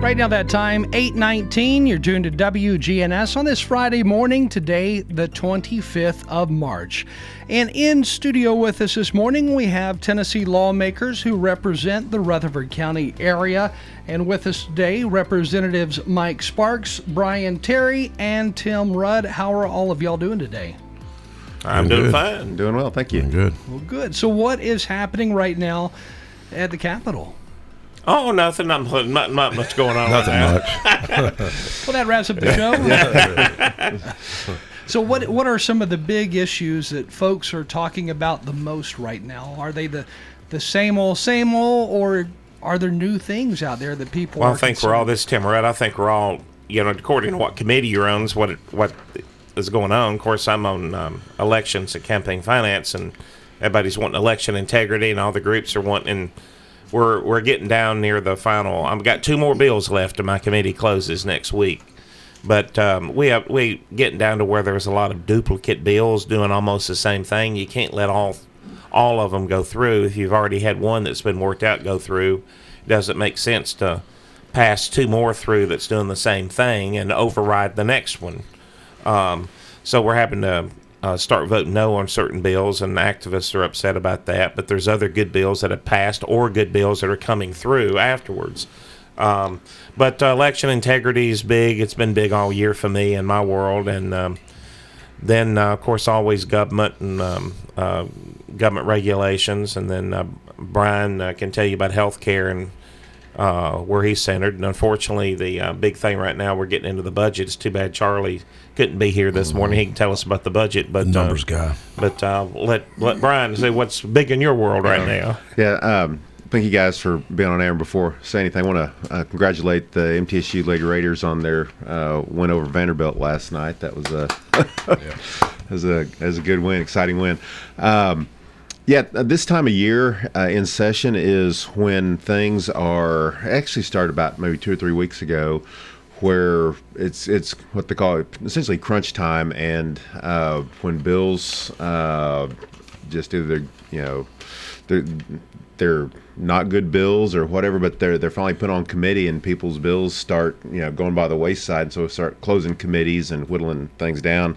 Right now, that time, 819, you're tuned to WGNS on this Friday morning, today, the 25th of March. And in studio with us this morning, we have Tennessee lawmakers who represent the Rutherford County area. And with us today, Representatives Mike Sparks, Brian Terry, and Tim Rudd. How are all of y'all doing today? I'm doing fine. Doing well, thank you. Good. Well, good. So, what is happening right now at the Capitol? Oh, nothing. Not, not, not much going on. Nothing much. Well, that wraps up the show. so, what what are some of the big issues that folks are talking about the most right now? Are they the the same old, same old, or are there new things out there that people? Are. Well, are I think we're all this, Tim Rudd. I think we're all, you know, according to what committee you're on, is what it, what is going on. Of course, I'm on um, elections and campaign finance, and everybody's wanting election integrity, and all the groups are wanting. We're we're getting down near the final. I've got two more bills left, and my committee closes next week. But um, we have we getting down to where there's a lot of duplicate bills doing almost the same thing. You can't let all all of them go through. If you've already had one that's been worked out go through, it doesn't make sense to pass two more through that's doing the same thing and override the next one. Um, so we're having to uh, start voting no on certain bills, and activists are upset about that. But there's other good bills that have passed or good bills that are coming through afterwards. Um, but uh, election integrity is big. It's been big all year for me in my world, and um, then uh, of course always government and um, uh, government regulations, and then uh, Brian uh, can tell you about health care and where he's centered. And unfortunately, the big thing right now we're getting into the budget. It's too bad Charlie couldn't be here this morning. He can tell us about the budget, but Numbers uh, guy. But uh, let let Brian say what's big in your world right now. Yeah, um, thank you guys for being on air. And before saying anything, I want to uh, congratulate the MTSU Lady Raiders on their uh, win over Vanderbilt last night. That was a that was a that was a good win, exciting win. Um, yeah, uh, this time of year uh, in session is when things are actually started about maybe two or three weeks ago, where it's it's what they call essentially crunch time, and uh, when bills uh, just either you know they're they're not good bills or whatever, but they're they're finally put on committee, and people's bills start you know going by the wayside, so we start closing committees and whittling things down.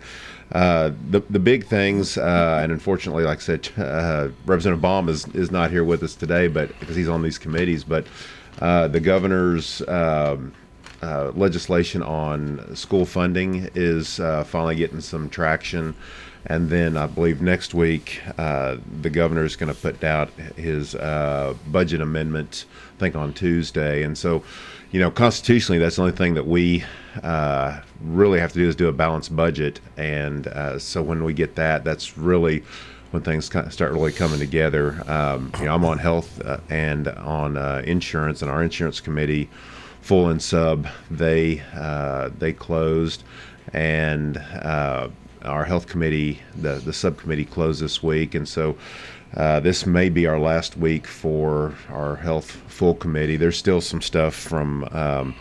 Uh, the the big things, uh, and unfortunately, like I said, uh, Representative Baum is is not here with us today, but because he's on these committees, but uh, the governor's. Um, uh, legislation on school funding is uh, finally getting some traction. And then I believe next week uh, the governor is going to put out his uh, budget amendment, I think on Tuesday. And so, you know, constitutionally, that's the only thing that we uh, really have to do is do a balanced budget. And uh, so when we get that, that's really when things start really coming together. Um, you know, I'm on health and on insurance, and our insurance committee full and sub they uh, they closed and uh, our health committee the the subcommittee closed this week and so uh, this may be our last week for our health full committee there's still some stuff from um,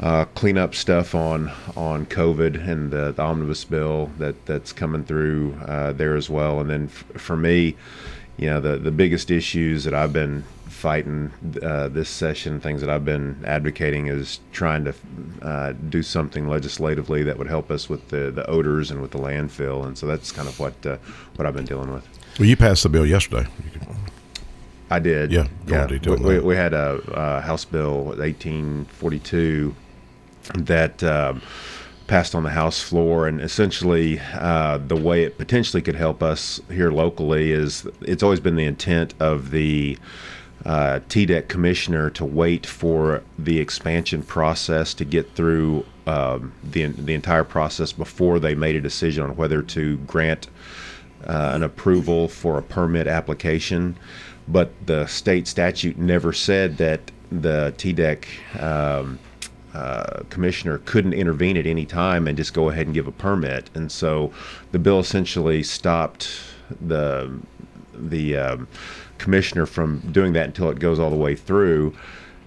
uh, cleanup stuff on on COVID and the, the omnibus bill that that's coming through uh, there as well. And then f- for me, you know, the the biggest issues that I've been fighting uh, this session, things that I've been advocating, is trying to uh, do something legislatively that would help us with the, the odors and with the landfill. And so that's kind of what uh, what I've been dealing with. Well, you passed the bill yesterday. I did. Yeah, go into We, we, we had a, uh House Bill 1842 that um, passed on the House floor, and essentially uh, the way it potentially could help us here locally is it's always been the intent of the uh, TDEC commissioner to wait for the expansion process to get through um, the the entire process before they made a decision on whether to grant uh, an approval for a permit application, but the state statute never said that the TDEC um, uh, commissioner couldn't intervene at any time and just go ahead and give a permit. And so the bill essentially stopped the the um, commissioner from doing that until it goes all the way through.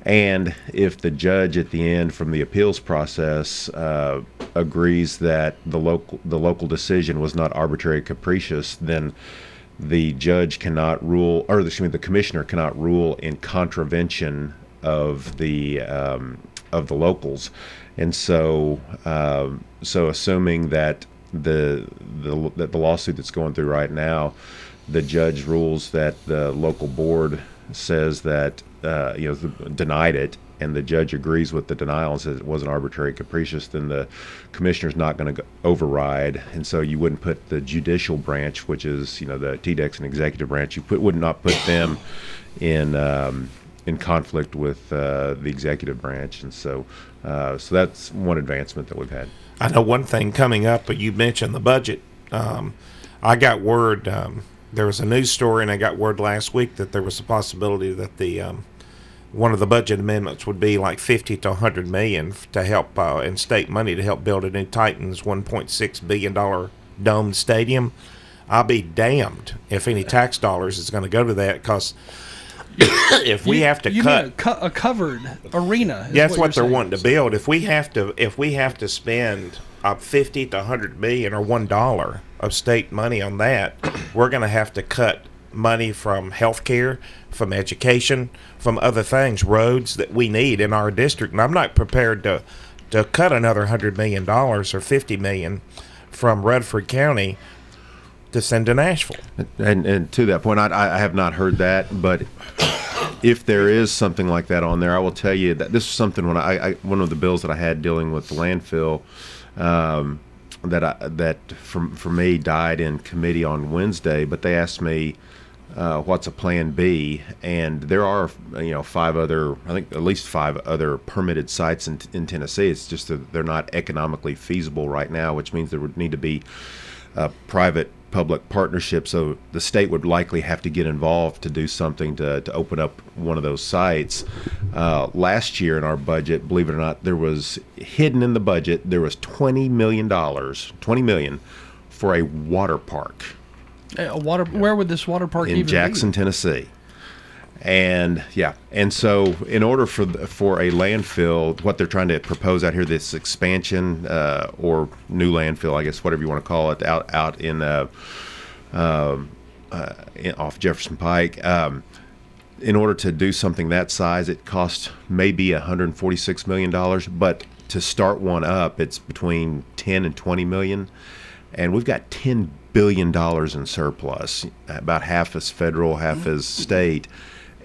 And if the judge at the end from the appeals process uh, agrees that the local the local decision was not arbitrary capricious, then the judge cannot rule, or excuse me, the commissioner cannot rule in contravention of the um, of the locals. And so, um, so assuming that the the that the lawsuit that's going through right now, the judge rules that the local board says that uh, you know denied it, and the judge agrees with the denial and says it wasn't arbitrary capricious, then the commissioner's not going to override, and so you wouldn't put the judicial branch, which is you know the TDEC's and executive branch, you put would not put them in. Um, in conflict with uh, the executive branch, and so uh, so that's one advancement that we've had. I know one thing coming up, but you mentioned the budget. Um, I got word um, there was a news story, and I got word last week that there was a possibility that the um, one of the budget amendments would be like 50 to 100 million to help uh, in state money to help build a new Titans 1.6 billion dollar domed stadium. I'll be damned if any tax dollars is going to go to that because if we You- have to cut a, co- a covered arena. is yeah, that's what, you're they're saying. wanting to build. If we have to, if we have to spend up fifty to hundred million or one dollar of state money on that, we're going to have to cut money from healthcare, from education, from other things, roads that we need in our district. And I'm not prepared to to cut another hundred million dollars or fifty million from Rutherford County to send to Nashville. And and to that point, I, I have not heard that, but if there is something like that on there, I will tell you that this is something when I, I one of the bills that I had dealing with the landfill. Um, that I, that for, for me died in committee on Wednesday, but they asked me uh, what's a plan B, and there are you know five other I think at least five other permitted sites in, in Tennessee. It's just that they're not economically feasible right now, which means there would need to be a private public partnership. So the state would likely have to get involved to do something to, to open up one of those sites. Uh, last year in our budget, believe it or not, there was hidden in the budget there was twenty million dollars, twenty million, for a water park A water. Where would this water park be? in Jackson, be? Tennessee. And yeah, and so in order for the, for a landfill, what they're trying to propose out here, this expansion uh, or new landfill, I guess whatever you want to call it, out out in, uh, um uh, in off Jefferson Pike. Um, in order to do something that size, it costs maybe 146 million dollars, but to start one up, it's between 10 and 20 million, and we've got 10 billion dollars in surplus, about half is federal, half is state,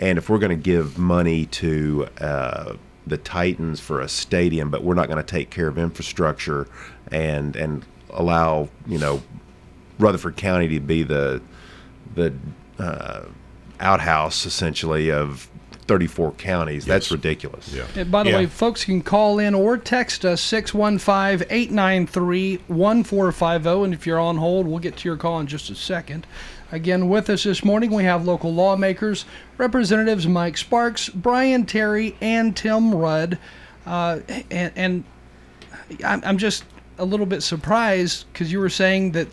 and if we're going to give money to uh, the Titans for a stadium, but we're not going to take care of infrastructure and and allow you know Rutherford County to be the the uh, outhouse essentially of 34 counties. That's ridiculous. Yeah. And by the Yeah. way, folks can call in or text us 615 893 1450. And if you're on hold, we'll get to your call in just a second. Again, with us this morning, we have local lawmakers, Representatives Mike Sparks, Brian Terry, and Tim Rudd. Uh, and, and I'm, just a little bit surprised because you were saying that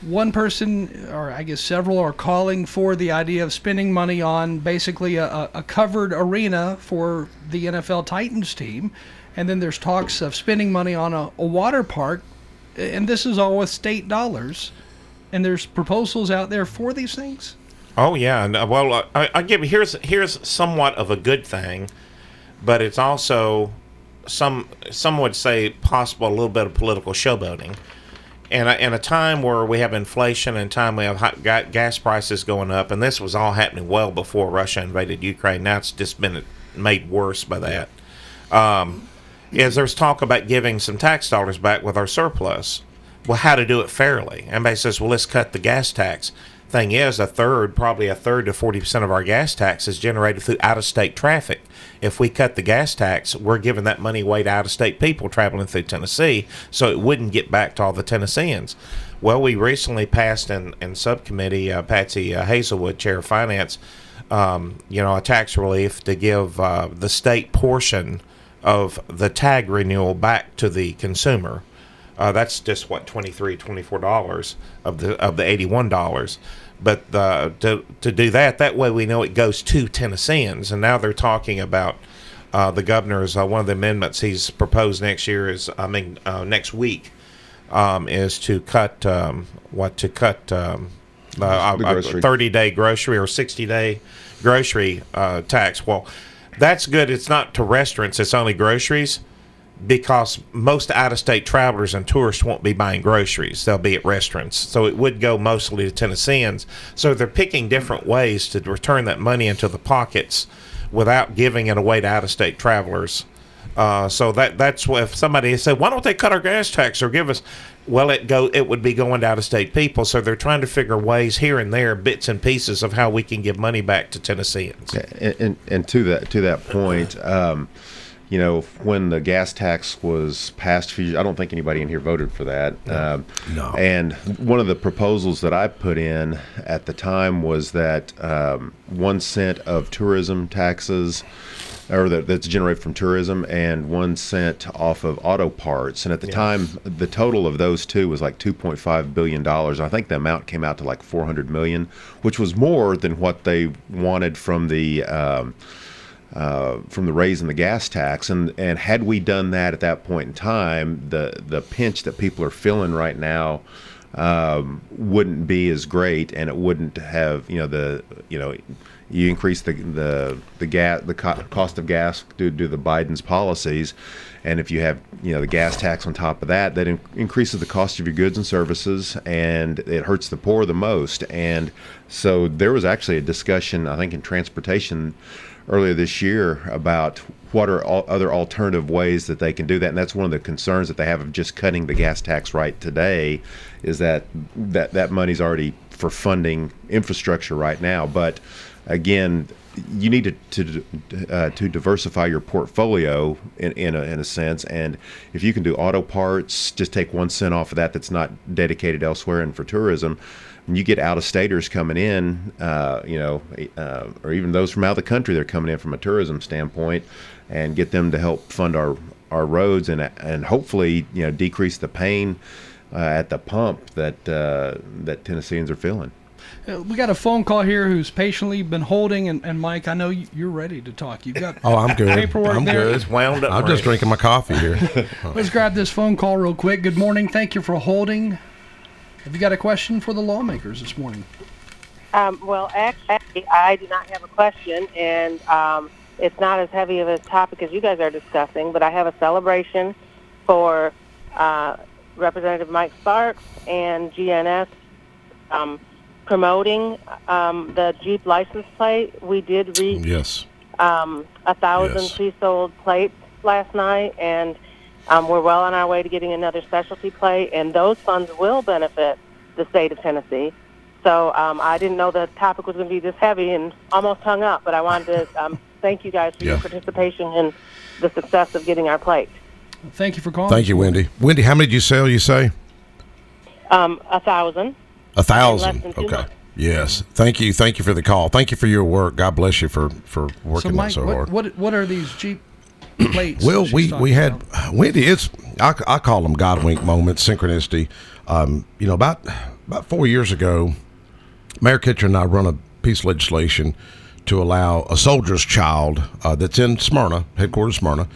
one person, or I guess several, are calling for the idea of spending money on basically a, a- a covered arena for the NFL Titans team. And then there's talks of spending money on a, a water park. And this is all with state dollars. And there's proposals out there for these things. Oh yeah, uh, well, uh, I, I give here's here's somewhat of a good thing, but it's also some some would say possible a little bit of political showboating. And a- in a time where we have inflation and time we have hot ga- gas prices going up, and this was all happening well before Russia invaded Ukraine. Now it's just been made worse by that. Um, is there's talk about giving some tax dollars back with our surplus. Well, how to do it fairly? Everybody says, well, let's cut the gas tax. thing is, a third, probably a third to 40% of our gas tax is generated through out of state traffic. If we cut the gas tax, we're giving that money away to out of state people traveling through Tennessee, so it wouldn't get back to all the Tennesseans. Well, we recently passed in, in subcommittee, uh, Patsy uh, Hazelwood, Chair of Finance, um, you know, a tax relief to give uh, the state portion of the tag renewal back to the consumer. Uh, that's just what 23 24 dollars of the of the 81 dollars. But uh, to to do that that way we know it goes to Tennesseans. And now they're talking about uh, the governor's uh, one of the amendments he's proposed next year is I mean uh, next week um, is to cut um, what to cut um, uh, The a- a 30 day grocery or 60 day grocery uh, tax. Well that's good. It's not to restaurants. It's only groceries because most out of state travelers and tourists won't be buying groceries. They'll be at restaurants. So it would go mostly to Tennesseans. So they're picking different ways to return that money into the pockets without giving it away to out of state travelers. Uh, so that that's what if somebody said, why don't they cut our gas tax or give us? Well, it go it would be going to out of state people. So they're trying to figure ways here and there, bits and pieces of how we can give money back to Tennesseans. and, and, and to that to that point, um, you know, when the gas tax was passed, I don't think anybody in here voted for that. Um, No. And one of the proposals that I put in at the time was that um, one cent of tourism taxes, or that, that's generated from tourism, and one cent off of auto parts. And at the time, the total of those two was like 2.5 billion dollars. I think the amount came out to like 400 million, which was more than what they wanted from the. Um, uh, from the raise in the gas tax, and and had we done that at that point in time, the the pinch that people are feeling right now um, wouldn't be as great, and it wouldn't have you know the you know you increase the the the gas the co- cost of gas due to the Biden's policies, and if you have you know the gas tax on top of that, that in- increases the cost of your goods and services, and it hurts the poor the most. And so there was actually a discussion, I think, in transportation earlier this year about what are other alternative ways that they can do that. And that's one of the concerns that they have of just cutting the gas tax right today is that that that money's already for funding infrastructure right now. But again you need to to, uh, to diversify your portfolio in, in, a, in a sense. And if you can do auto parts just take one cent off of that that's not dedicated elsewhere and for tourism when you get out of staters coming in, uh, you know, uh, or even those from out of the country, they're coming in from a tourism standpoint, and get them to help fund our our roads and and hopefully you know decrease the pain uh, at the pump that uh, that Tennesseans are feeling. Uh, We got a phone call here who's patiently been holding, and, and Mike, I know you- you're ready to talk. You've got Oh, I'm good. Paperwork I'm there. good. It's wound up. I'm ready. just drinking my coffee here. Let's grab this phone call real quick. Good morning. Thank you for holding. Have you got a question for the lawmakers this morning? Um, well, actually, I do not have a question, and um, it's not as heavy of a topic as you guys are discussing, but I have a celebration for uh, Representative Mike Sparks and GNS um, promoting um, the Jeep license plate. We did reach yes. um, a thousand Yes. pre-sold plates last night, and um, we're well on our way to getting another specialty plate, and those funds will benefit the state of Tennessee. So um, I didn't know the topic was going to be this heavy and almost hung up, but I wanted to um, thank you guys for your participation in the success of getting our plate. Thank you for calling. Thank you, Wendy. Wendy, how many did you sell? You say Um, a thousand. a thousand. Okay. months. Yes. Thank you. Thank you for the call. Thank you for your work. God bless you for for So, working Mike, that so what, hard. what what are these Jeep plates? Well, we we had about? Wendy. It's I, I call them God wink moments, synchronicity. Um, you know, about about four years ago, Mayor Kitcher and I run a piece of legislation to allow a soldier's child uh, that's in Smyrna, headquarters Smyrna,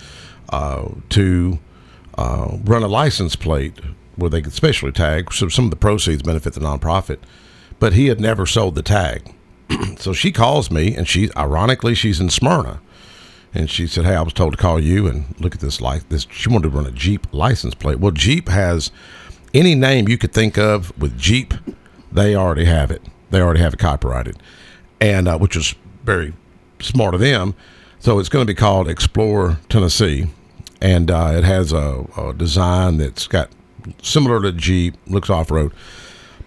uh, to uh, run a license plate where they could specially tag. So some of the proceeds benefit the nonprofit, but he had never sold the tag. so she calls me, and she ironically she's in Smyrna. And she said, "Hey, I was told to call you and look at this like this." She wanted to run a Jeep license plate. Well, Jeep has any name you could think of with Jeep, they already have it. They already have it copyrighted, and uh, which is very smart of them. So it's going to be called Explorer Tennessee, and uh, it has a, a design that's got similar to Jeep, looks off road.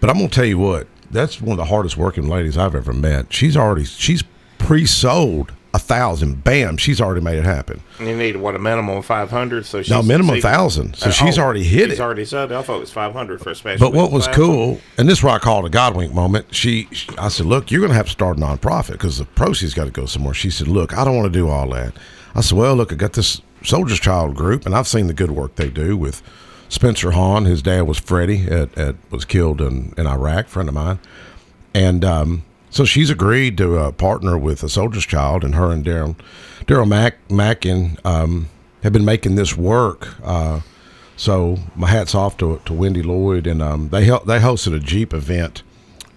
But I'm going to tell you what, that's one of the hardest working ladies I've ever met. She's already she's pre-sold thousand. Bam, she's already made it happen. You need what a minimum of five hundred. So she's, No, minimum thousand. So Uh, she's oh, already hit she's it. already said. I thought it was five hundred for a special. But what was 1,000. cool, and this is where I called a Godwink moment. She, she I said, "Look, you're going to have to start a nonprofit because the proceeds got to go somewhere." She said, "Look, I don't want to do all that." I said, "Well, look, I got this Soldier's Child group, and I've seen the good work they do with Spencer Hahn. His dad was Freddie, at, at was killed in, in Iraq, friend of mine, and um, so she's agreed to uh, partner with a Soldier's Child, and her and Daryl Daryl Mack Mackin um, have been making this work." Uh, so my hats off to, to Wendy Lloyd, and um, they they hosted a Jeep event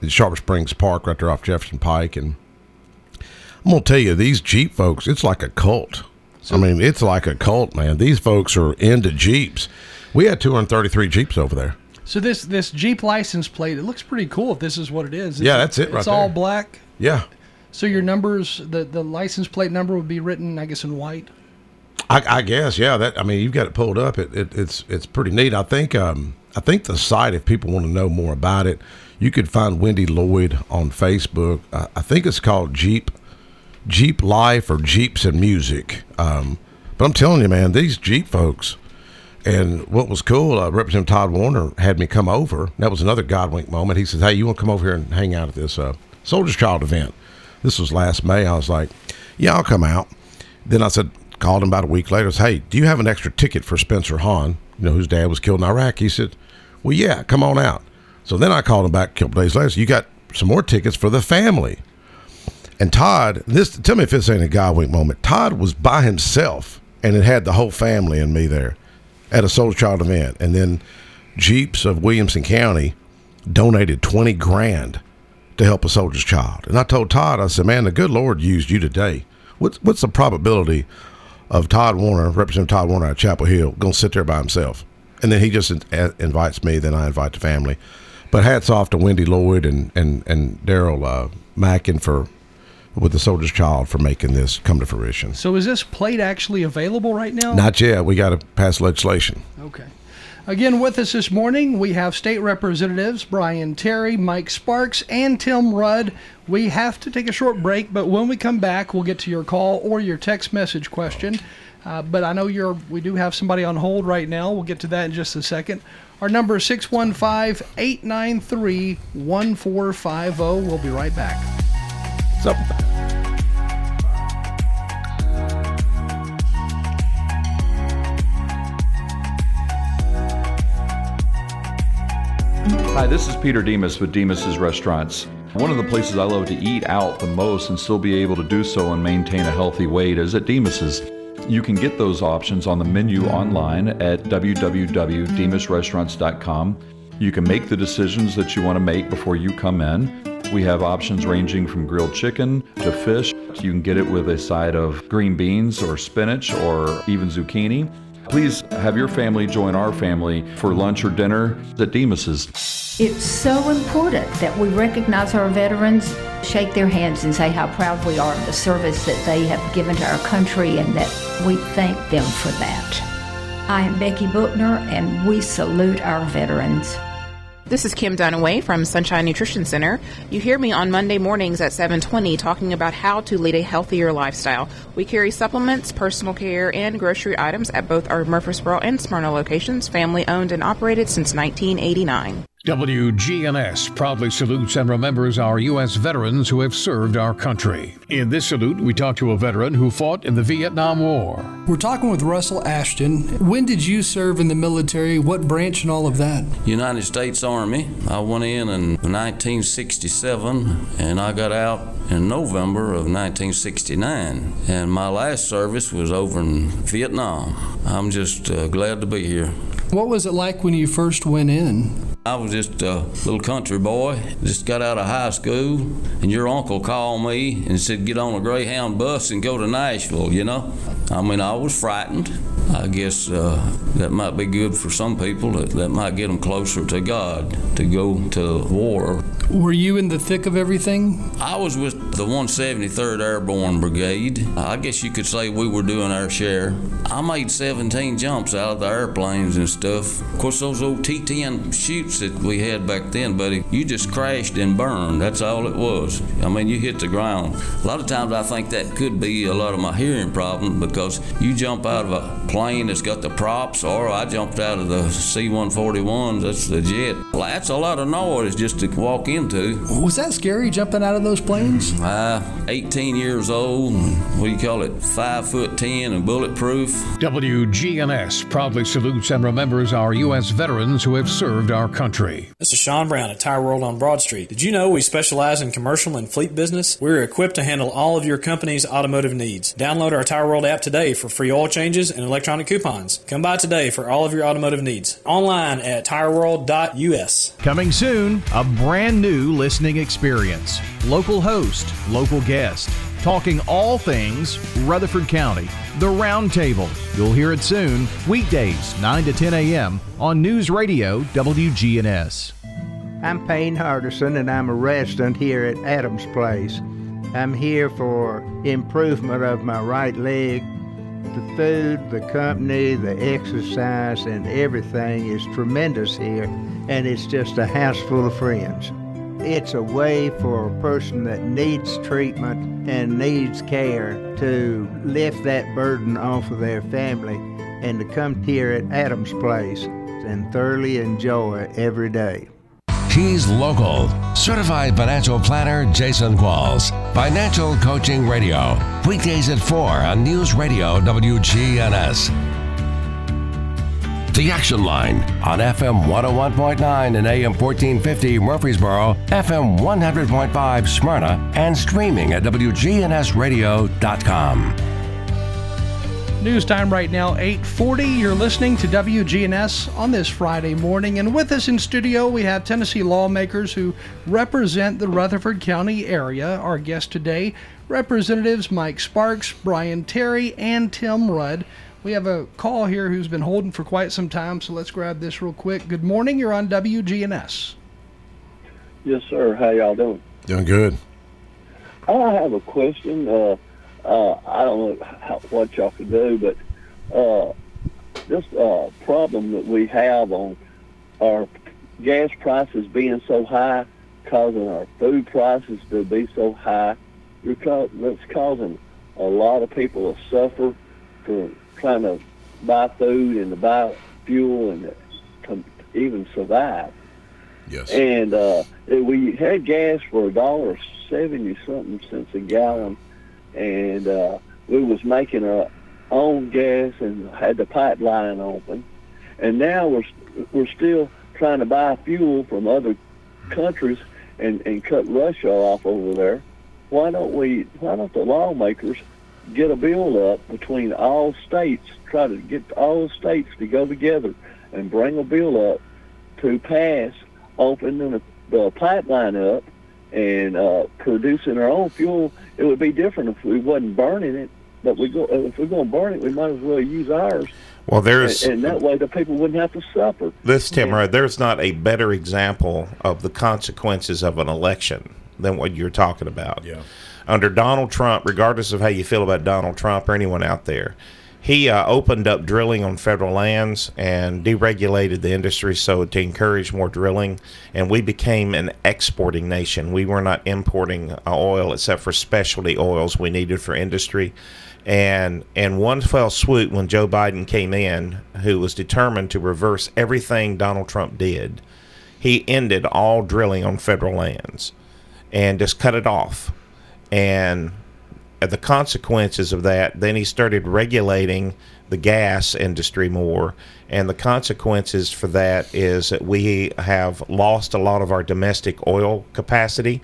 at Sharp Springs Park right there off Jefferson Pike, and I'm gonna tell you these Jeep folks, it's like a cult. I mean, it's like a cult, man. These folks are into Jeeps. We had 233 Jeeps over there. So this this Jeep license plate, it looks pretty cool. If this is what it is, Yeah, that's it right It's all black. Yeah, So your numbers, the the license plate number would be written, I guess, in white. I, I guess. Yeah, that. I mean, you've got it pulled up. It, it, it's it's pretty neat. I think um, I think the site, if people want to know more about it, you could find Wendy Lloyd on Facebook. I, I think it's called Jeep Jeep Life or Jeeps and Music. Um, but I'm telling you, man, these Jeep folks. And what was cool, uh, Representative Todd Warner had me come over. That was another Godwink moment. He says, "Hey, you want to come over here and hang out at this uh, Soldier's Child event?" This was last May. I was like, "Yeah, I'll come out." Then I said, called him about a week later. Said, "Hey, do you have an extra ticket for Spencer Hahn? You know, whose dad was killed in Iraq?" He said, "Well, yeah, come on out." So then I called him back a couple days later. So you got some more tickets for the family. And Todd, this tell me if this ain't a Godwink moment. Todd was by himself, and it had the whole family and me there at a Soldier Child event. And then Jeeps of Williamson County donated twenty grand to help a soldier's child. And I told Todd, I said, "Man, the good Lord used you today. What's what's the probability of Todd Warner, Representative Todd Warner at Chapel Hill, going to sit there by himself?" And then he just in- invites me. Then I invite the family. But hats off to Wendy Lloyd and and and Daryl uh, Mackin for with the soldier's child for making this come to fruition. So is this plate actually available right now? Not yet. We got to pass legislation. Okay. Again, with us this morning, we have state representatives Brian Terry, Mike Sparks, and Tim Rudd. We have to take a short break, but when we come back, we'll get to your call or your text message question. Uh, but I know you're. We do have somebody on hold right now. We'll get to that in just a second. Our number is 615 893 1450. We'll be right back. Hi, this is Peter Demos with Demos's Restaurants. One of the places I love to eat out the most and still be able to do so and maintain a healthy weight is at Demos's. You can get those options on the menu online at www.demosrestaurants.com. You can make the decisions that you want to make before you come in. We have options ranging from grilled chicken to fish. You can get it with a side of green beans or spinach or even zucchini. Please have your family join our family for lunch or dinner at Demos's. It's so important that we recognize our veterans, shake their hands, and say how proud we are of the service that they have given to our country and that we thank them for that. I am Becky Bookner, and we salute our veterans. This is Kim Dunaway from Sunshine Nutrition Center. You hear me on Monday mornings at 7:20 talking about how to lead a healthier lifestyle. We carry supplements, personal care, and grocery items at both our Murfreesboro and Smyrna locations, family owned and operated since 1989. WGNS proudly salutes and remembers our U.S. veterans who have served our country. In this salute, we talk to a veteran who fought in the Vietnam War. We're talking with Russell Ashton. When did you serve in the military? What branch and all of that? United States Army. I went in in 1967 and I got out in November of 1969. And my last service was over in Vietnam. I'm just uh, glad to be here. What was it like when you first went in? I was just a little country boy, just got out of high school, and your uncle called me and said, Get on a Greyhound bus and go to Nashville, you know? I mean, I was frightened. I guess uh, that might be good for some people. That, that might get them closer to God to go to war. Were you in the thick of everything? I was with the 173rd Airborne Brigade. I guess you could say we were doing our share. I made 17 jumps out of the airplanes and stuff. Of course, those old T-10 chutes that we had back then, buddy, you just crashed and burned. That's all it was. I mean, you hit the ground. A lot of times I think that could be a lot of my hearing problem because you jump out of a plane that's got the props, or I jumped out of the C-141s, that's the jet. That's a lot of noise just to walk into. Was that scary jumping out of those planes? Uh, 18 years old, what do you call it, 5 foot 10 and bulletproof. WGNS proudly salutes and remembers our U.S. veterans who have served our country. This is Sean Brown at Tire World on Broad Street. Did you know we specialize in commercial and fleet business? We're equipped to handle all of your company's automotive needs. Download our Tire World app today for free oil changes and electronic coupons. Come by today for all of your automotive needs. Online at tireworld.us. Coming soon, a brand new listening experience. Local host, local guest, talking all things Rutherford County. The Roundtable. You'll hear it soon, weekdays, 9 to 10 a.m. on News Radio WGNS. I'm Payne Hardison, and I'm a resident here at Adams Place. I'm here for improvement of my right leg. The food, the company, the exercise, and everything is tremendous here, and it's just a house full of friends. It's a way for a person that needs treatment and needs care to lift that burden off of their family and to come here at Adams Place and thoroughly enjoy every day. He's local. Certified financial planner Jason Qualls. Financial Coaching Radio. Weekdays at 4 on News Radio WGNS. The Action Line on FM 101.9 and AM 1450 Murfreesboro, FM 100.5 Smyrna, and streaming at WGNSradio.com. News time right now, 8:40. You're listening to WGNS on this Friday morning, and with us in studio we have Tennessee lawmakers who represent the Rutherford County area. Our guest today, Representatives Mike Sparks, Brian Terry, and Tim Rudd. We have a call here who's been holding for quite some time, so let's grab this real quick. Good morning. You're on WGNS. Yes, sir. How y'all doing? Doing good. I have a question. Uh, uh, I don't know how, what y'all can do, but uh, this uh, problem that we have on our gas prices being so high, causing our food prices to be so high, that's causing a lot of people to suffer for trying to buy food and to buy fuel and to even survive. Yes. And uh, we had gas for a dollar seventy something cents a gallon and uh, we was making our own gas and had the pipeline open, and now we're we're still trying to buy fuel from other countries and and cut Russia off over there. Why don't we? Why don't the lawmakers get a bill up between all states? Try to get all states to go together and bring a bill up to pass opening the, the pipeline up and uh, producing our own fuel, it would be different if we wasn't burning it. But we go if we're going to burn it, we might as well use ours. Well, there's and, and that way the people wouldn't have to suffer. This Tim, right? There's not a better example of the consequences of an election than what you're talking about. Yeah. Under Donald Trump, regardless of how you feel about Donald Trump or anyone out there, he uh, opened up drilling on federal lands and deregulated the industry so to encourage more drilling. And we became an exporting nation. We were not importing uh, oil except for specialty oils we needed for industry. And in one fell swoop, when Joe Biden came in, who was determined to reverse everything Donald Trump did, he ended all drilling on federal lands and just cut it off. And the consequences of that, then he started regulating the gas industry more. And the consequences for that is that we have lost a lot of our domestic oil capacity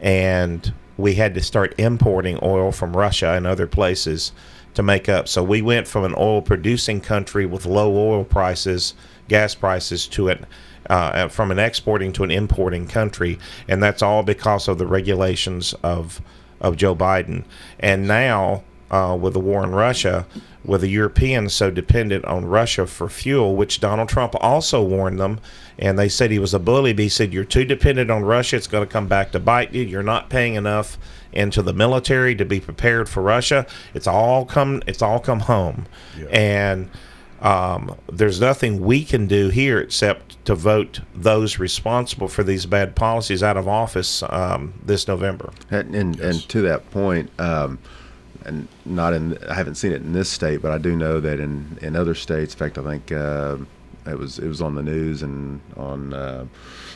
and we had to start importing oil from Russia and other places to make up. So we went from an oil producing country with low oil prices, gas prices, to it. Uh, from an exporting to an importing country, and that's all because of the regulations of of Joe Biden. And now uh, with the war in Russia, with the Europeans so dependent on Russia for fuel, which Donald Trump also warned them. And they said he was a bully. But he said, You're too dependent on Russia. It's going to come back to bite you. You're not paying enough into the military to be prepared for Russia. It's all come. It's all come home, and um, there's nothing we can do here except to vote those responsible for these bad policies out of office um, this November. And and, and to that point, um, and not in I haven't seen it in this state, but I do know that in, in other states. In fact, I think uh, it was it was on the news and on uh,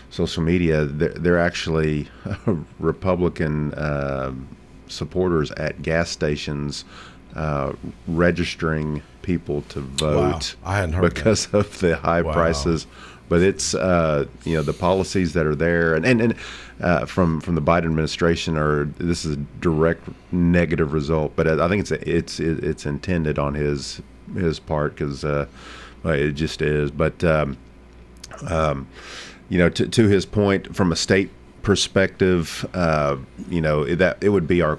social media. They're, they're actually Republican uh, supporters at gas stations uh, registering people to vote I hadn't heard because of the high Wow. prices. But it's uh, you know the policies that are there, and and, and uh, from from the Biden administration are this is a direct negative result. But I think it's it's it's intended on his his part because uh, it just is. But um, um, you know, to, to his point, from a state perspective, uh, you know that it would be our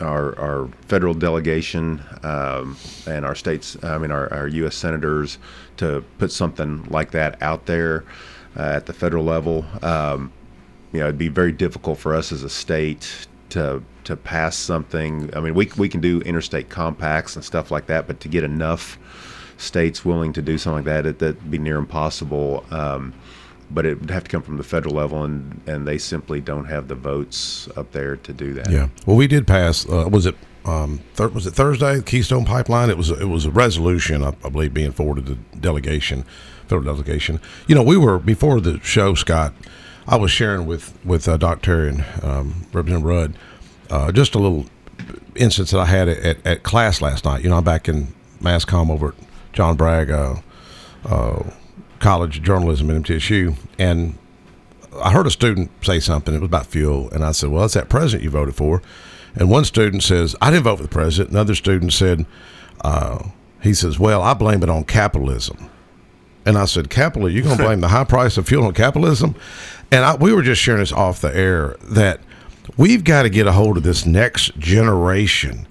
our, our federal delegation um, and our states, I mean, our, our U.S. senators to put something like that out there uh, at the federal level. Um, you know, it'd be very difficult for us as a state to to pass something. I mean, we we can do interstate compacts and stuff like that, but to get enough states willing to do something like that, it, that'd be near impossible. Um, but it would have to come from the federal level, and, and they simply don't have the votes up there to do that. Yeah. Well, we did pass. Uh, was it um, was it Thursday? Keystone Pipeline. It was it was a resolution, I, I believe, being forwarded to delegation, federal delegation. You know, we were before the show, Scott. I was sharing with with uh. Terry and um, Representative Rudd uh, just a little instance that I had at, at class last night. You know, I'm back in Mass Comm over at John Bragg uh, uh, College Journalism at MTSU, and I heard a student say something. It was about fuel, and I said, "Well, that's that president you voted for." And one student says, "I didn't vote for the president." Another student said, uh, "He says, well, I blame it on capitalism." And I said, "Capitalism? You're gonna blame the high price of fuel on capitalism?" And I, we were just sharing this off the air that we've got to get a hold of this next generation.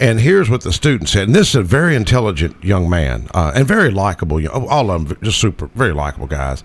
And here's what the student said. And this is a very intelligent young man uh, and very likable. All of them just super, very likable guys.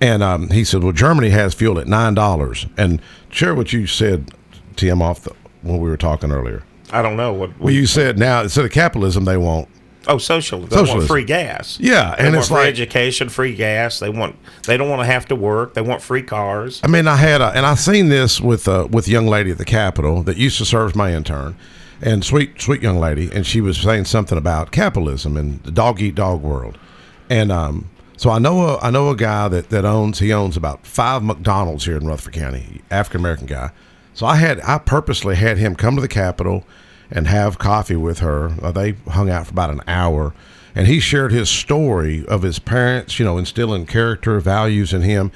And um, he said, "Well, Germany has fuel at nine dollars." And share what you said, Tim, off the, when we were talking earlier. I don't know what. Well, you said now instead of capitalism, they want Oh, social. They Socialism. want free gas. Yeah, they and want it's free like- education, free gas. They want. They don't want to have to work. They want free cars. I mean, I had, a, and I seen this with uh, with a young lady at the Capitol that used to serve as my intern, and sweet sweet young lady, and she was saying something about capitalism and the dog eat dog world, and um, so I know a I know a guy that that owns he owns about five McDonald's here in Rutherford County, African American guy. So I had I purposely had him come to the Capitol and have coffee with her. Uh, they hung out for about an hour, and he shared his story of his parents, you know, instilling character values in him.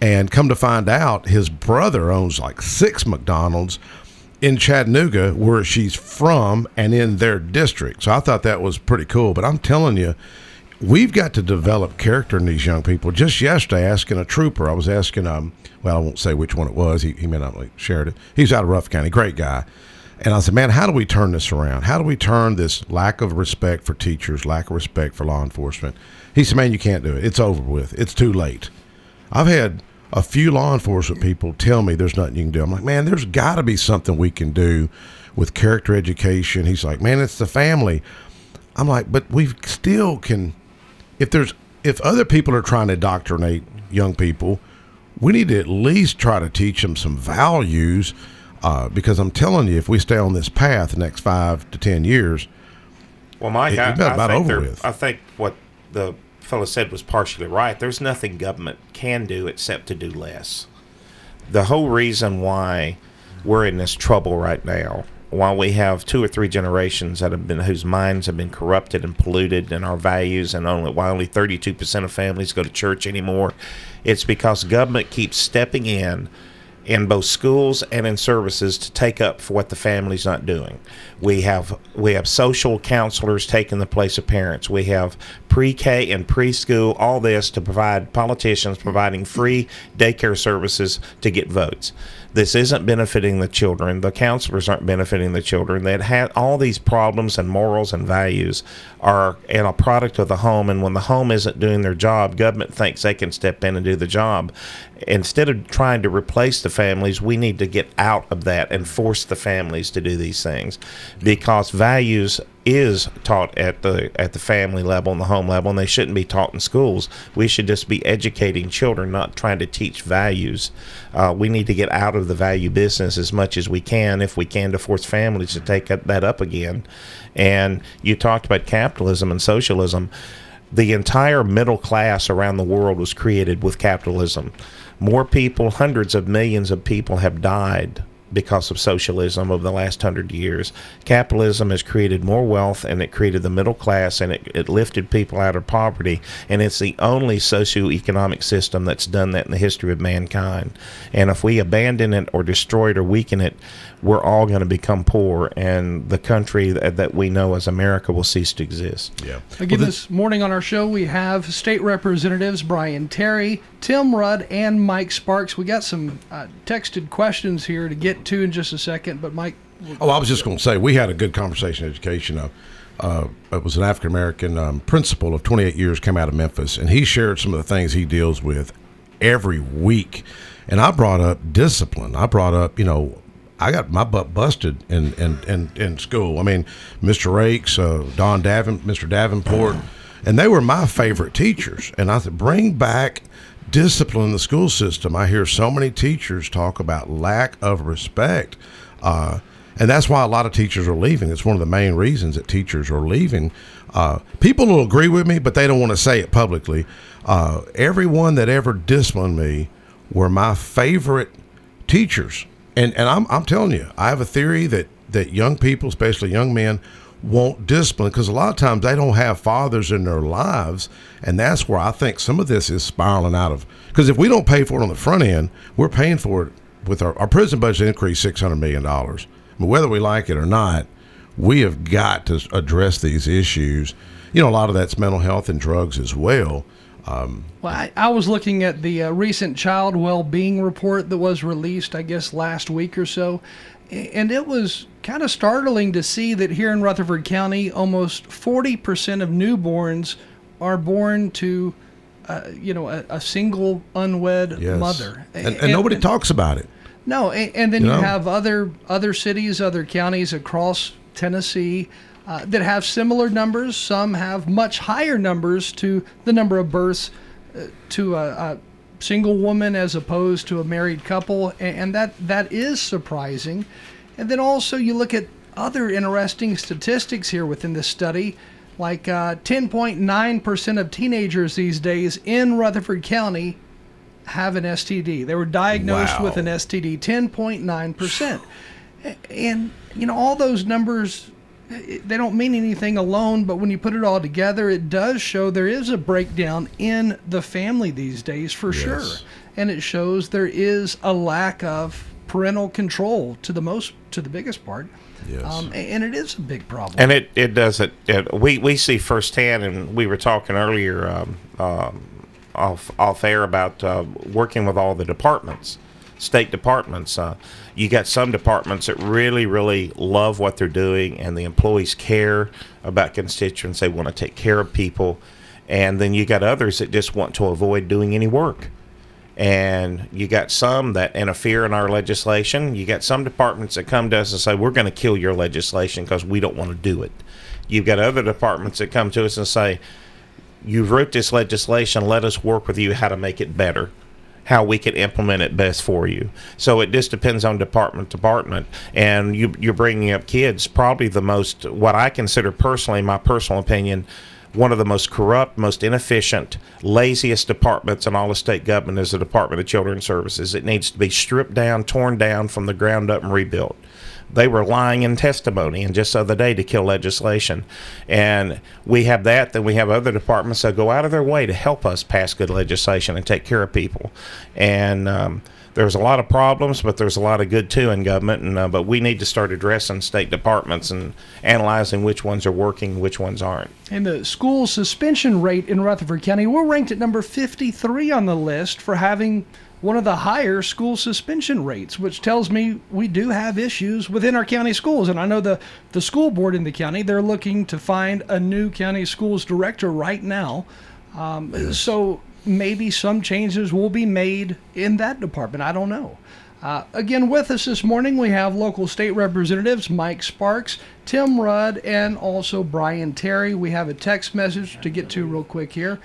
And come to find out, his brother owns like six McDonald's in Chattanooga, where she's from, and in their district. So I thought that was pretty cool. But I'm telling you, we've got to develop character in these young people. Just yesterday, asking a trooper, I was asking, um, well, I won't say which one it was. He, he may not have shared it. He's out of Rough County, great guy. And I said, man, how do we turn this around? How do we turn this lack of respect for teachers, lack of respect for law enforcement? He said, man, you can't do it. It's over with. It's too late. I've had a few law enforcement people tell me there's nothing you can do. I'm like, man, there's got to be something we can do with character education. He's like, man, it's the family. I'm like, but we still can. If there's if other people are trying to indoctrinate young people, we need to at least try to teach them some values. Uh, because I'm telling you, if we stay on this path the next five to ten years, Well, Mike, It- I, about I, think over with. I think what the fellow said was partially right. There's nothing government can do except to do less. The whole reason why we're in this trouble right now, while we have two or three generations that have been whose minds have been corrupted and polluted, and our values, and only why only 32% of families go to church anymore, it's because government keeps stepping in in both schools and in services to take up for what the family's not doing. We have we have social counselors taking the place of parents. We have pre-K and preschool, all this to provide politicians providing free daycare services to get votes. This isn't benefiting the children. The counselors aren't benefiting the children. That had all these problems and morals and values are in a product of the home. And when the home isn't doing their job, government thinks they can step in and do the job. Instead of trying to replace the families, we need to get out of that and force the families to do these things, because values is taught at the at the family level and the home level, and they shouldn't be taught in schools. We should just be educating children, not trying to teach values. Uh, we need to get out of the value business as much as we can, if we can, to force families to take that up again. And you talked about capitalism and socialism. The entire middle class around the world was created with capitalism. More people, hundreds of millions of people, have died because of socialism over the last hundred years. Capitalism has created more wealth and it created the middle class and it, it lifted people out of poverty. And it's the only socioeconomic system that's done that in the history of mankind. And if we abandon it or destroy it or weaken it, we're all going to become poor and the country that, that we know as America will cease to exist. Yeah. Again, this morning on our show, we have state representatives Brian Terry, Tim Rudd, and Mike Sparks. We got some uh, texted questions here to get to in just a second, but Mike. Oh, I was just going to say we had a good conversation education. Of, uh, it was an African American um, principal of 28 years came out of Memphis, and he shared some of the things he deals with every week. And I brought up discipline. I brought up, you know, I got my butt busted in in, in, in school. I mean, Mr. Rakes, uh, Don Davin, Mr. Davenport, and they were my favorite teachers. And I said, bring back discipline in the school system. I hear so many teachers talk about lack of respect. Uh, and that's why a lot of teachers are leaving. It's one of the main reasons that teachers are leaving. Uh, people will agree with me, but they don't want to say it publicly. Uh, everyone that ever disciplined me were my favorite teachers and and I'm I'm telling you, I have a theory that that young people, especially young men, won't discipline because a lot of times they don't have fathers in their lives, and that's where I think some of this is spiraling out of. Because if we don't pay for it on the front end, we're paying for it with our, our prison budget six hundred million dollars. But whether we like it or not, we have got to address these issues. You know, a lot of that's mental health and drugs as well. Um, well, I, I, was looking at the uh, recent child well-being report that was released, I guess, last week or so, and it was kind of startling to see that here in Rutherford County, almost 40% of newborns are born to, uh, you know, a, a single unwed yes. mother, and, and, and nobody talks about it. No, and, and then you, you know? have other other cities, other counties across Tennessee uh, that have similar numbers. Some have much higher numbers to the number of births uh, to a, a, single woman as opposed to a married couple, and, and that that is surprising. And then also you look at other interesting statistics here within this study. Like 10.9% uh, of teenagers these days in Rutherford County have an STD. They were diagnosed wow. with an STD, 10.9%. And, you know, all those numbers they don't mean anything alone, but when you put it all together, it does show there is a breakdown in the family these days for yes. sure. And it shows there is a lack of parental control to the most, to the biggest part. Yes. Um, and it is a big problem. And it, it does it, it, we, we see firsthand, and we were talking earlier um, um, off, off air about uh, working with all the departments, state departments. Uh, you got some departments that really, really love what they're doing, and the employees care about constituents. They want to take care of people, and then you got others that just want to avoid doing any work. And you got some that interfere in our legislation. You got some departments that come to us and say, "We're going to kill your legislation because we don't want to do it." You've got other departments that come to us and say, "You've wrote this legislation. Let us work with you how to make it better." how we can implement it best for you. So it just depends on department to department. And you, you're bringing up kids, probably the most, what I consider personally, my personal opinion, one of the most corrupt, most inefficient, laziest departments in all of state government is the Department of Children's Services. It needs to be stripped down, torn down from the ground up, and rebuilt they were lying in testimony and just the other day to kill legislation. And we have that, then we have other departments that go out of their way to help us pass good legislation and take care of people. And um, there's a lot of problems, but there's a lot of good too in government. And uh, but we need to start addressing state departments and analyzing which ones are working, which ones aren't. And the school suspension rate in Rutherford County, we're ranked at number 53 on the list for having one of the higher school suspension rates, which tells me we do have issues within our county schools. And I know the, the school board in the county, they're looking to find a new county schools director right now. Um, yes. So maybe some changes will be made in that department. I don't know. Uh, again, with us this morning, we have local state representatives Mike Sparks, Tim Rudd, and also Bryan Terry. We have a text message to get to real quick here.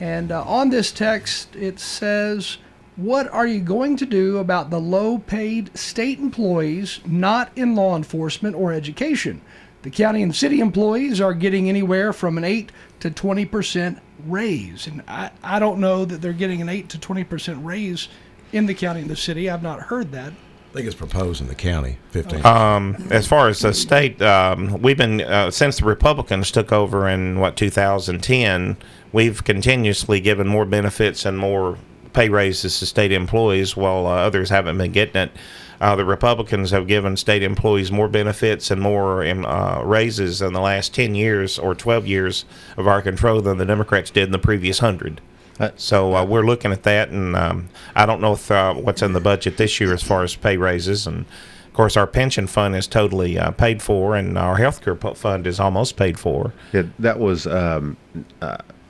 And uh, on this text, it says, what are you going to do about the low paid state employees not in law enforcement or education? The county and city employees are getting anywhere from an 8 to 20% raise. And I, I don't know that they're getting an 8 to 20% raise in the county and the city. I've not heard that. I think it's proposed in the county, 15. Um, as far as the state, um, we've been, uh, since the Republicans took over in, what, 2010, we've continuously given more benefits and more pay raises to state employees while uh, others haven't been getting it. Uh, the Republicans have given state employees more benefits and more um, uh, raises in the last 10 years or 12 years of our control than the Democrats did in the previous 100. Uh, so uh, we're looking at that, and um, I don't know if uh, what's in the budget this year as far as pay raises. And of course, our pension fund is totally uh, paid for, and our health care fund is almost paid for. Yeah, that was. Um,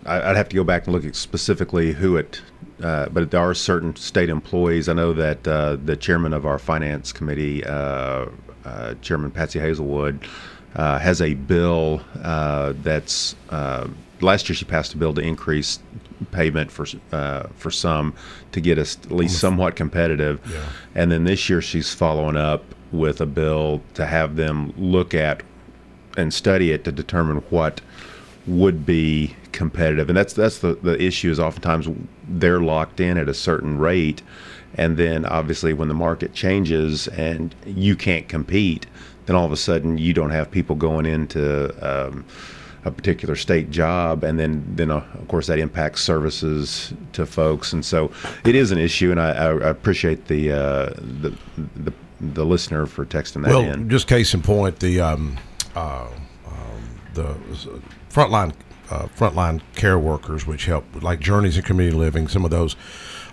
I'd have to go back and look at specifically who it uh, but there are certain state employees. I know that uh, the chairman of our finance committee, uh, uh Chairman Patsy Hazlewood, uh, has a bill that's last year she passed a bill to increase payment for for some to get us at least somewhat competitive, yeah. and then this year she's following up with a bill to have them look at and study it to determine what would be competitive, and that's that's the the issue. Is oftentimes they're locked in at a certain rate, and then obviously when the market changes and you can't compete, then all of a sudden you don't have people going into um, a particular state job, and then then uh, of course that impacts services to folks, and so it is an issue, and I, I appreciate the, uh, the the the listener for texting that well, in. just case in point, the um, uh, um, the frontline uh, frontline care workers, which help like Journeys in Community Living. Some of those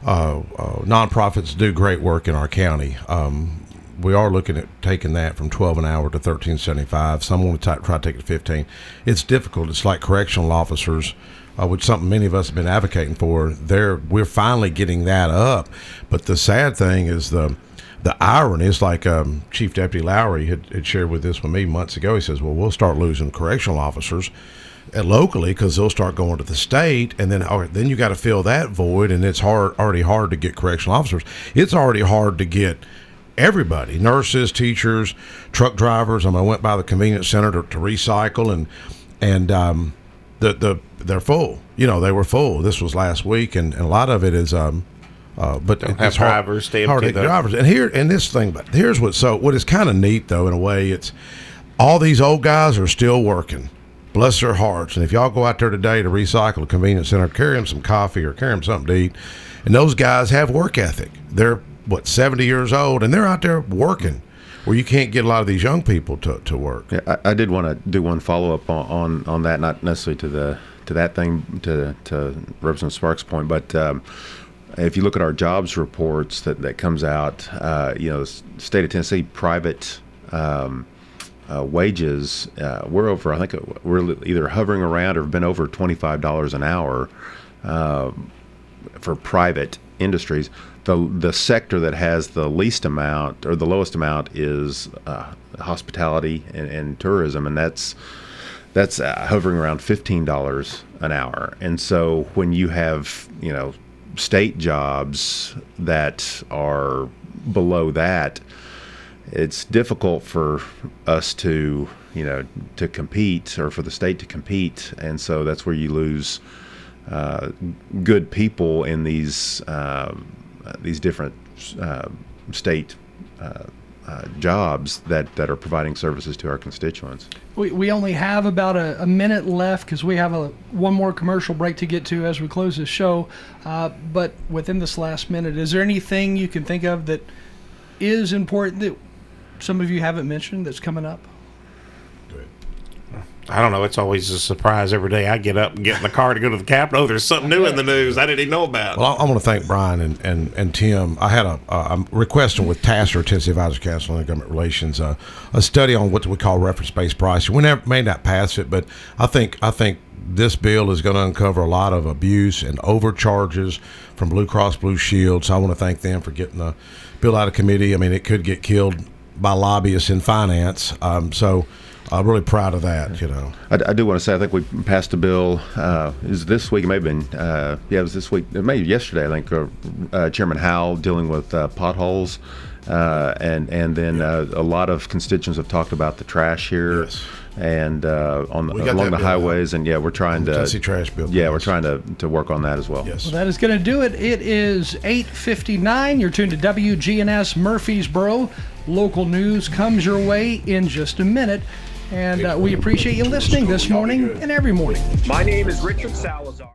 uh, uh, nonprofits do great work in our county. Um, we are looking at taking that from 12 an hour to 1375. Some want to t- try to take it to 15. It's difficult. It's like correctional officers, uh, which something many of us have been advocating for. There, we're finally getting that up. But the sad thing is the the irony is like um, Chief Deputy Lowry had, had shared with this with me months ago. He says, "Well, we'll start losing correctional officers." Locally because they'll start going to the state and then right, then you got to fill that void and it's hard already hard to get correctional officers. It's already hard to get everybody nurses teachers truck drivers. I, mean, I went by the convenience center to, to recycle and and um, the the they're full. You know they were full. This was last week and, and a lot of it is um, uh, but Don't it's hard, drivers stay hard to drivers. And here and this thing but here's what so what is kind of neat though in a way it's all these old guys are still working bless their hearts. And if y'all go out there today to recycle a convenience center, carry them some coffee or carry them something to eat. And those guys have work ethic. They're what seventy years old, and they're out there working. Where you can't get a lot of these young people to, to work. Yeah, I, I did want to do one follow up on, on, on that, not necessarily to the to that thing to to Representative Sparks' point, but um, if you look at our jobs reports that, that comes out, uh, you know, state of Tennessee private um, uh, wages, uh, we're over. I think we're either hovering around or have been over twenty five dollars an hour uh, for private industries. The the sector that has the least amount or the lowest amount is uh, hospitality and, and, tourism, and that's that's uh, hovering around fifteen dollars an hour. And so when you have you know state jobs that are below that it's difficult for us to you know to compete or for the state to compete and so that's where you lose uh, good people in these uh, these different uh, state uh, jobs that, that are providing services to our constituents. We, we only have about a, a minute left because we have a one more commercial break to get to as we close this show. Uh, but within this last minute, is there anything you can think of that is important that some of you haven't mentioned that's coming up? I don't know. It's always a surprise every day. I get up and get in the car to go to the Capitol. Oh, there's something new in the news I didn't even know about. Well, I, I want to thank Bryan and, and, and Tim. I had a uh, I'm requesting with TACIR, Tennessee Advisory Council on Government Relations, uh, a study on what we call reference based pricing. We never may not pass it, but I think I think this bill is going to uncover a lot of abuse and overcharges from Blue Cross Blue Shield. So I want to thank them for getting the bill out of committee. I mean, it could get killed by lobbyists in finance. Um, so I'm really proud of that. You know, I, I, do want to say I think we passed a bill. Uh, is this week? It may have been. Uh, yeah, it was this week. It may yesterday. I think uh, uh Chairman Howell dealing with uh, potholes, uh, and and then a lot of constituents have talked about the trash here. Yes. And on the, along the highways, and yeah, we're trying to Tennessee trash bill. Yeah, we're trying to, to work on that as well. Yes. Well, that is going to do it. It is 8:59. You're tuned to WGNS Murfreesboro. Local news comes your way in just a minute. And uh, we appreciate you listening this morning and every morning. My name is Richard Salazar.